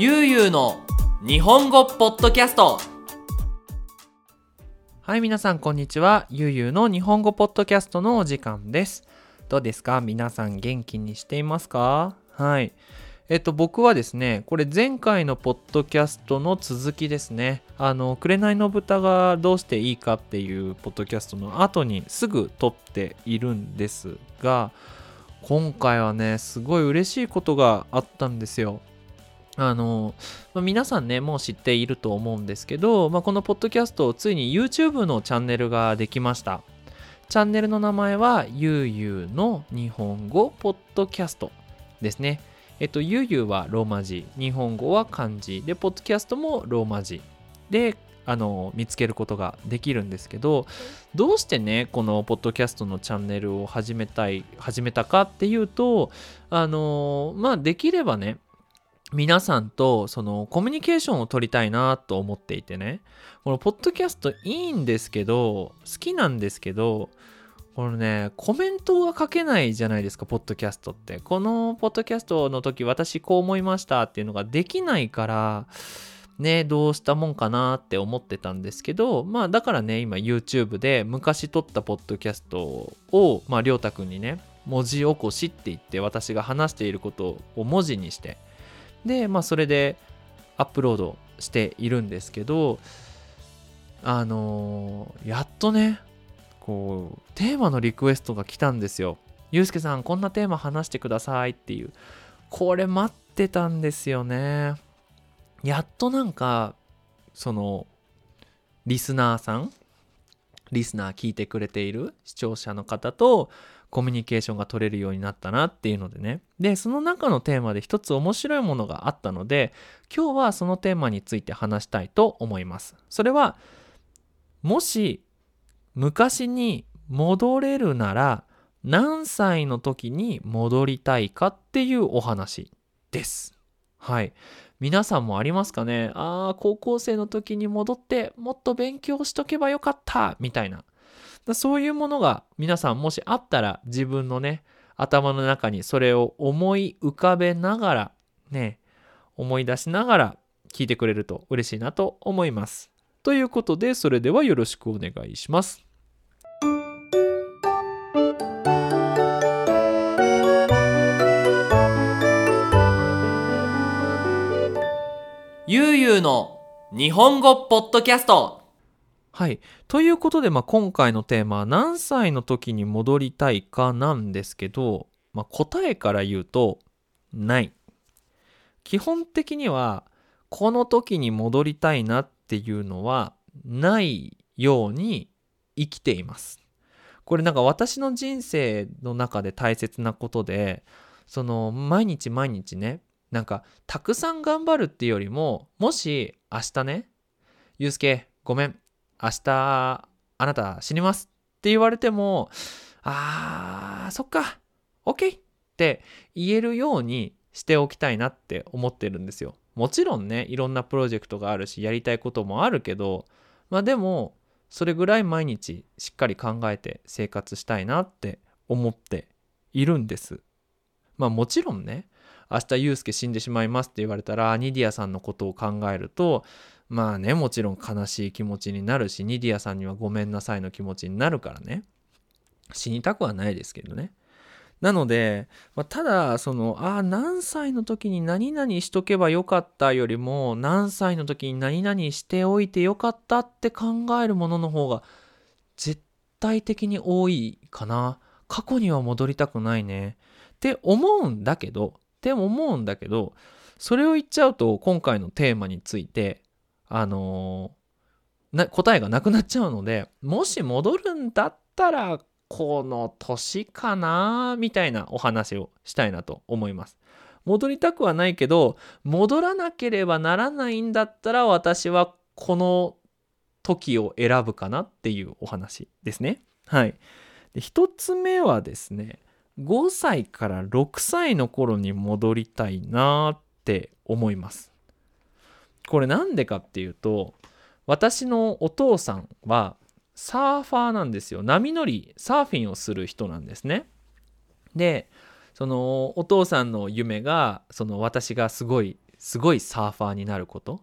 ゆうゆうの日本語ポッドキャストはい、皆さん、こんにちは。ゆうゆうの日本語ポッドキャストのお時間です。どうですか？皆さん、元気にしていますか？はい。えっと、僕はですね、これ前回のポッドキャストの続きですね。あの、紅の豚がどうしていいかっていうポッドキャストの後にすぐ撮っているんですが、今回はね、すごい嬉しいことがあったんですよ。あの、まあ皆さんね、もう知っていると思うんですけど、まあ、このポッドキャスト、ついに YouTube のチャンネルができました。チャンネルの名前は、ゆうゆうの日本語ポッドキャストですね。えっと、ゆうゆうはローマ字、日本語は漢字、で、ポッドキャストもローマ字で、あの、見つけることができるんですけど、どうしてね、このポッドキャストのチャンネルを始めたい、始めたかっていうと、あの、まあ、できればね、皆さんとそのコミュニケーションを取りたいなと思っていてね。このポッドキャストいいんですけど好きなんですけどこのねコメントが書けないじゃないですかポッドキャストって。このポッドキャストの時私こう思いましたっていうのができないからねどうしたもんかなって思ってたんですけどまあだからね今 YouTube で昔撮ったポッドキャストをまありょうたくんにね文字起こしって言って私が話していることを文字にしてで、まあ、それでアップロードしているんですけど、あのーやっとね、こう、テーマのリクエストが来たんですよ。ゆうすけさん、こんなテーマ話してくださいっていう。これ待ってたんですよね。やっとなんか、その、リスナーさん、リスナー聞いてくれている視聴者の方と、コミュニケーションが取れるようになったなっていうのでね。で、その中のテーマで一つ面白いものがあったので、今日はそのテーマについて話したいと思います。それは、もし昔に戻れるなら何歳の時に戻りたいかっていうお話です。はい。皆さんもありますかね？ああ、高校生の時に戻ってもっと勉強しとけばよかったみたいな。だそういうものが皆さんもしあったら自分のね頭の中にそれを思い浮かべながらね思い出しながら聞いてくれると嬉しいなと思います。ということでそれではよろしくお願いします。ゆうゆうの日本語ポッドキャストはい。ということで、まあ、今回のテーマは何歳の時に戻りたいかなんですけど、まあ、答えから言うとない。基本的にはこの時に戻りたいなっていうのはないように生きています。これなんか私の人生の中で大切なことでその毎日毎日ねなんかたくさん頑張るっていうよりももし明日ねゆうすけごめん明日あなた死にますって言われてもあーそっか OK って言えるようにしておきたいなって思ってるんですよ。もちろんねいろんなプロジェクトがあるしやりたいこともあるけどまあでもそれぐらい毎日しっかり考えて生活したいなって思っているんです。まあもちろんね明日ユうスケ死んでしまいますって言われたらニディアさんのことを考えるとまあねもちろん悲しい気持ちになるしニディアさんにはごめんなさいの気持ちになるからね。死にたくはないですけどね。なので、まあ、ただそのああ何歳の時に何々しとけばよかったよりも何歳の時に何々しておいてよかったって考えるものの方が絶対的に多いかな。過去には戻りたくないね。って思うんだけどって思うんだけどそれを言っちゃうと今回のテーマについてあのーな答えがなくなっちゃうのでもし戻るんだったらこの年かなみたいなお話をしたいなと思います。戻りたくはないけど戻らなければならないんだったら私はこの時を選ぶかなっていうお話ですね。はい。で一つ目はですね5歳から6歳の頃に戻りたいなって思います。これなんでかっていうと私のお父さんはサーファーなんですよ。波乗りサーフィンをする人なんですね。でそのお父さんの夢がその私がすごいすごいサーファーになること。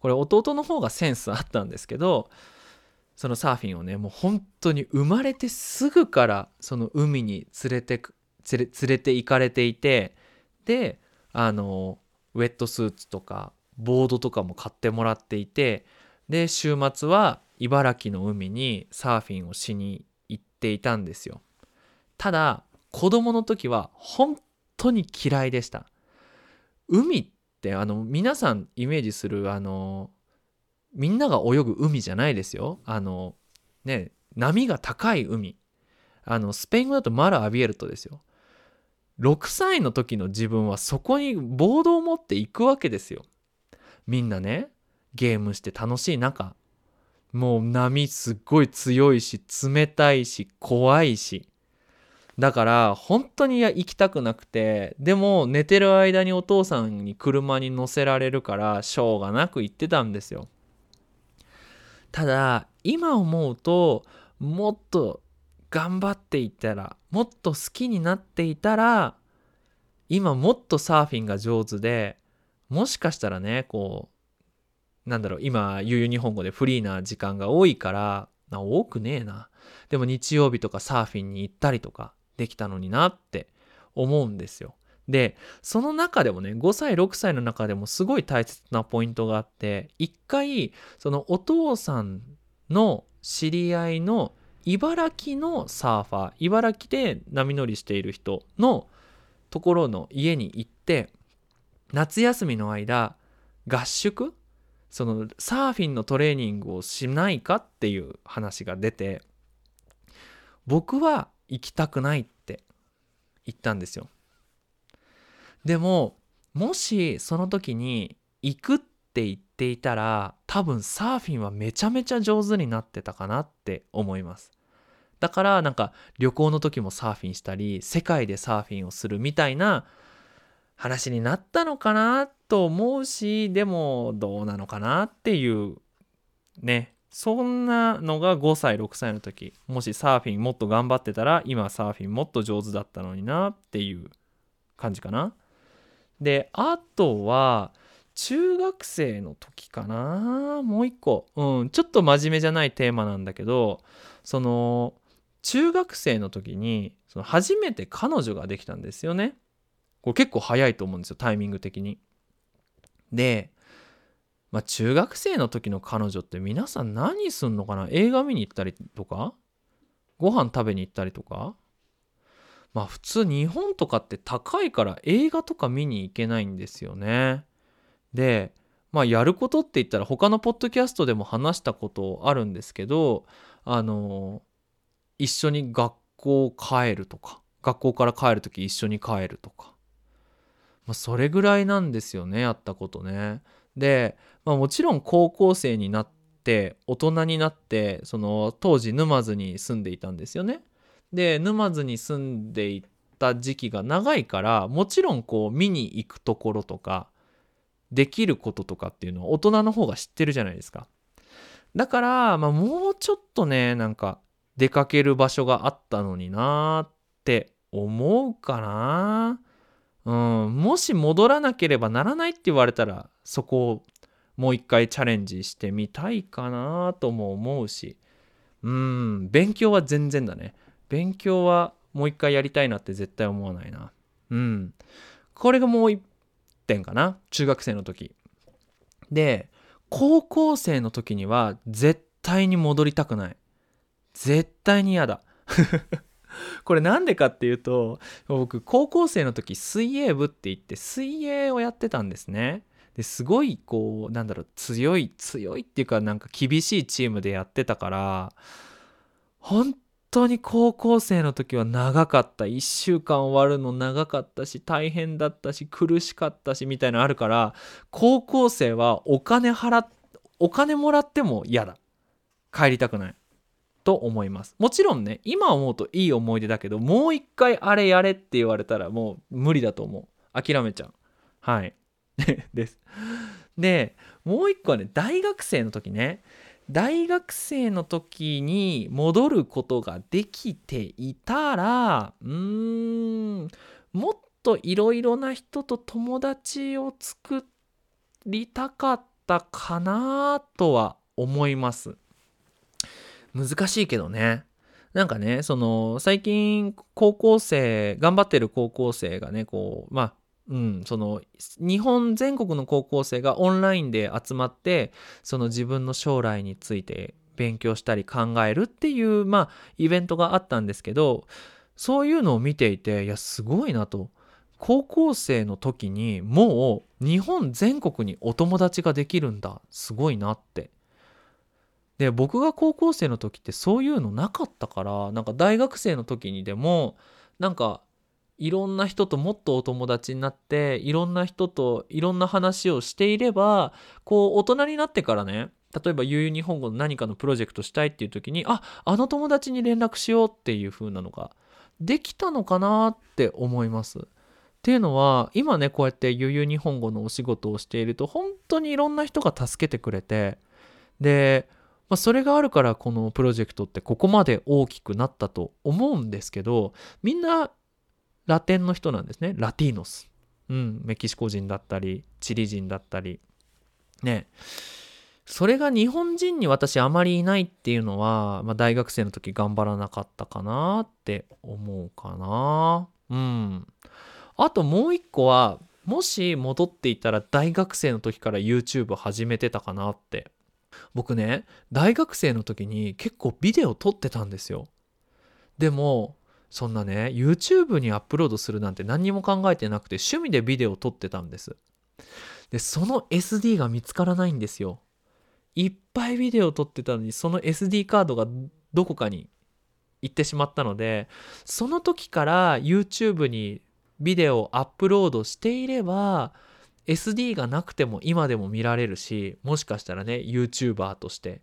これ弟の方がセンスあったんですけどそのサーフィンをねもう本当に生まれてすぐからその海に連れてく連れ連れて行かれていてであのウェットスーツとかボードとかも買ってもらっていてで週末は茨城の海にサーフィンをしに行っていたんですよ。ただ子供の時は本当に嫌いでした。海ってあの皆さんイメージするあのみんなが泳ぐ海じゃないですよ。あのね波が高い海。あのスペイン語だとマラ・アビエルトですよ。6歳の時の自分はそこにボードを持っていくわけですよ。みんなねゲームして楽しい。中もう波すっごい強いし冷たいし怖いし。だから本当に行きたくなくてでも寝てる間にお父さんに車に乗せられるからしょうがなく行ってたんですよ。ただ今思うともっと頑張っていったらもっと好きになっていたら今もっとサーフィンが上手でもしかしたらねこうなんだろう今ゆう日本語でフリーな時間が多いからな多くねえな。でも日曜日とかサーフィンに行ったりとかできたのになって思うんですよ。でその中でもね5歳6歳の中でもすごい大切なポイントがあって一回そのお父さんの知り合いの茨城のサーファー茨城で波乗りしている人のところの家に行って夏休みの間合宿？そのサーフィンのトレーニングをしないかっていう話が出て僕は行きたくないって言ったんですよ。でももしその時に行くって言っていたら多分サーフィンはめちゃめちゃ上手になってたかなって思います。だからなんか旅行の時もサーフィンしたり世界でサーフィンをするみたいな話になったのかなと思うしでもどうなのかなっていうね。そんなのが5歳6歳の時もしサーフィンもっと頑張ってたら今サーフィンもっと上手だったのになっていう感じかな。であとは中学生の時かな。もう一個。うんちょっと真面目じゃないテーマなんだけどその中学生の時にその初めて彼女ができたんですよね。これ結構早いと思うんですよタイミング的に。でまあ中学生の時の彼女って皆さん何すんのかな？映画見に行ったりとか？ご飯食べに行ったりとか？まあ普通日本とかって高いから映画とか見に行けないんですよね。でまあやることって言ったら他のポッドキャストでも話したことあるんですけどあの一緒に学校帰るとか学校から帰る時一緒に帰るとか、まあ、それぐらいなんですよねやったことね。で、まあ、もちろん高校生になって大人になってその当時沼津に住んでいたんですよね。で沼津に住んでいた時期が長いからもちろんこう見に行くところとかできることとかっていうのは大人の方が知ってるじゃないですか。だから、まあ、もうちょっとねなんか出かける場所があったのになーって思うかなうん。もし戻らなければならないって言われたらそこをもう一回チャレンジしてみたいかなとも思うし。うん。勉強は全然だね。勉強はもう一回やりたいなって絶対思わないな。うん。これがもう一点かな。中学生の時。で高校生の時には絶対に戻りたくない。絶対に嫌だ。これなんでかっていうと僕高校生の時水泳部って言って水泳をやってたんですね。ですごいこうなんだろう強い強いっていうかなんか厳しいチームでやってたから本当に高校生の時は長かった。1週間終わるの長かったし大変だったし苦しかったしみたいなのあるから高校生はお金払っお金もらっても嫌だ。帰りたくない。と思います。もちろんね今思うといい思い出だけどもう一回あれやれって言われたらもう無理だと思う。諦めちゃう。はい。です。でもう一個はね大学生の時ね。大学生の時に戻ることができていたらうーんもっといろいろな人と友達を作りたかったかなとは思います。難しいけどね。なんかねその最近高校生頑張ってる高校生がねこうまあうん、その日本全国の高校生がオンラインで集まってその自分の将来について勉強したり考えるっていうまあイベントがあったんですけどそういうのを見ていていやすごいなと。高校生の時にもう日本全国にお友達ができるんだ。すごいなって。で僕が高校生の時ってそういうのなかったからなんか大学生の時にでもなんかいろんな人ともっとお友達になっていろんな人といろんな話をしていればこう大人になってからね例えば悠々日本語の何かのプロジェクトしたいっていう時にああの友達に連絡しようっていう風なのができたのかなって思います。っていうのは今ねこうやって悠々日本語のお仕事をしていると本当にいろんな人が助けてくれてで、まあ、それがあるからこのプロジェクトってここまで大きくなったと思うんですけどみんなラテンの人なんですね。ラティーノス、うん、メキシコ人だったりチリ人だったり。ね。それが日本人に私あまりいないっていうのは、まあ、大学生の時頑張らなかったかなって思うかな。うん。あともう一個はもし戻っていたら大学生の時から YouTube 始めてたかなって僕ね大学生の時に結構ビデオ撮ってたんですよ。でもそんなね YouTube にアップロードするなんて何にも考えてなくて趣味でビデオ撮ってたんです。でその SD が見つからないんですよ。いっぱいビデオ撮ってたのにその SD カードがどこかに行ってしまったのでその時から YouTube にビデオをアップロードしていれば SD がなくても今でも見られるしもしかしたらね YouTuber として、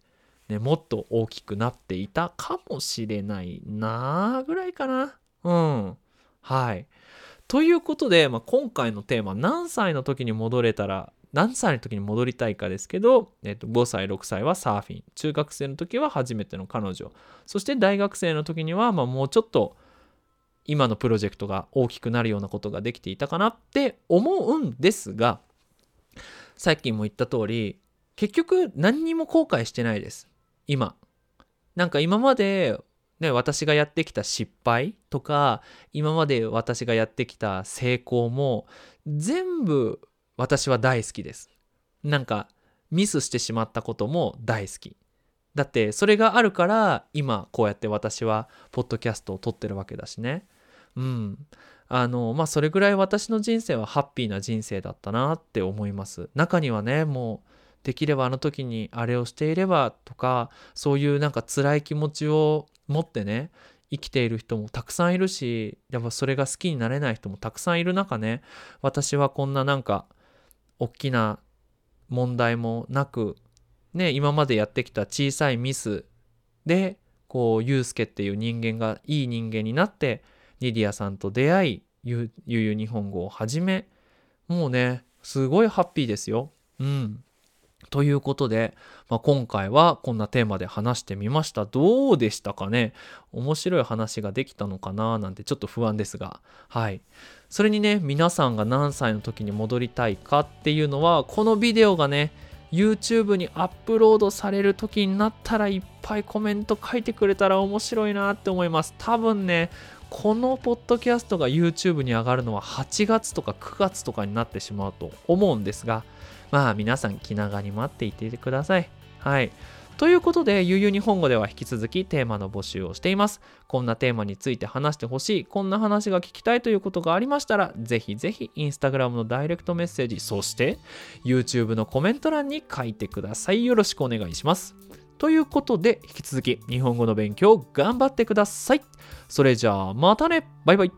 ね、もっと大きくなっていたかもしれないなぐらいかな。うん。はい。ということで、まあ、今回のテーマ何歳の時に戻れたら何歳の時に戻りたいかですけど、えっと、5歳6歳はサーフィン。中学生の時は初めての彼女。そして大学生の時には、まあ、もうちょっと今のプロジェクトが大きくなるようなことができていたかなって思うんですがさっきも言った通り結局何にも後悔してないです。今。なんか今までね、私がやってきた失敗とか今まで私がやってきた成功も全部私は大好きです。なんかミスしてしまったことも大好き。だってそれがあるから今こうやって私はポッドキャストを撮ってるわけだしね。うん。あのまあそれぐらい私の人生はハッピーな人生だったなって思います。中にはねもうできればあの時にあれをしていればとかそういうなんか辛い気持ちを持ってね生きている人もたくさんいるしやっぱそれが好きになれない人もたくさんいる中ね私はこんななんか大きな問題もなくね今までやってきた小さいミスでこうユうスケっていう人間がいい人間になってニディアさんと出会いゆゆゆ日本語を始めもうねすごいハッピーですようんということで、まあ、今回はこんなテーマで話してみました。どうでしたかね？面白い話ができたのかな？なんてちょっと不安ですが。はい。それにね、皆さんが何歳の時に戻りたいかっていうのは、このビデオがね、YouTube にアップロードされる時になったらいっぱいコメント書いてくれたら面白いなって思います。多分ね、このポッドキャストが YouTube に上がるのは8月とか9月とかになってしまうと思うんですが、まあ皆さん気長に待っていてください。はい。ということで、ゆうゆう日本語では引き続きテーマの募集をしています。こんなテーマについて話してほしい、こんな話が聞きたいということがありましたら、ぜひぜひインスタグラムのダイレクトメッセージ、そして YouTube のコメント欄に書いてください。よろしくお願いします。ということで、引き続き日本語の勉強頑張ってください。それじゃあまたねバイバイ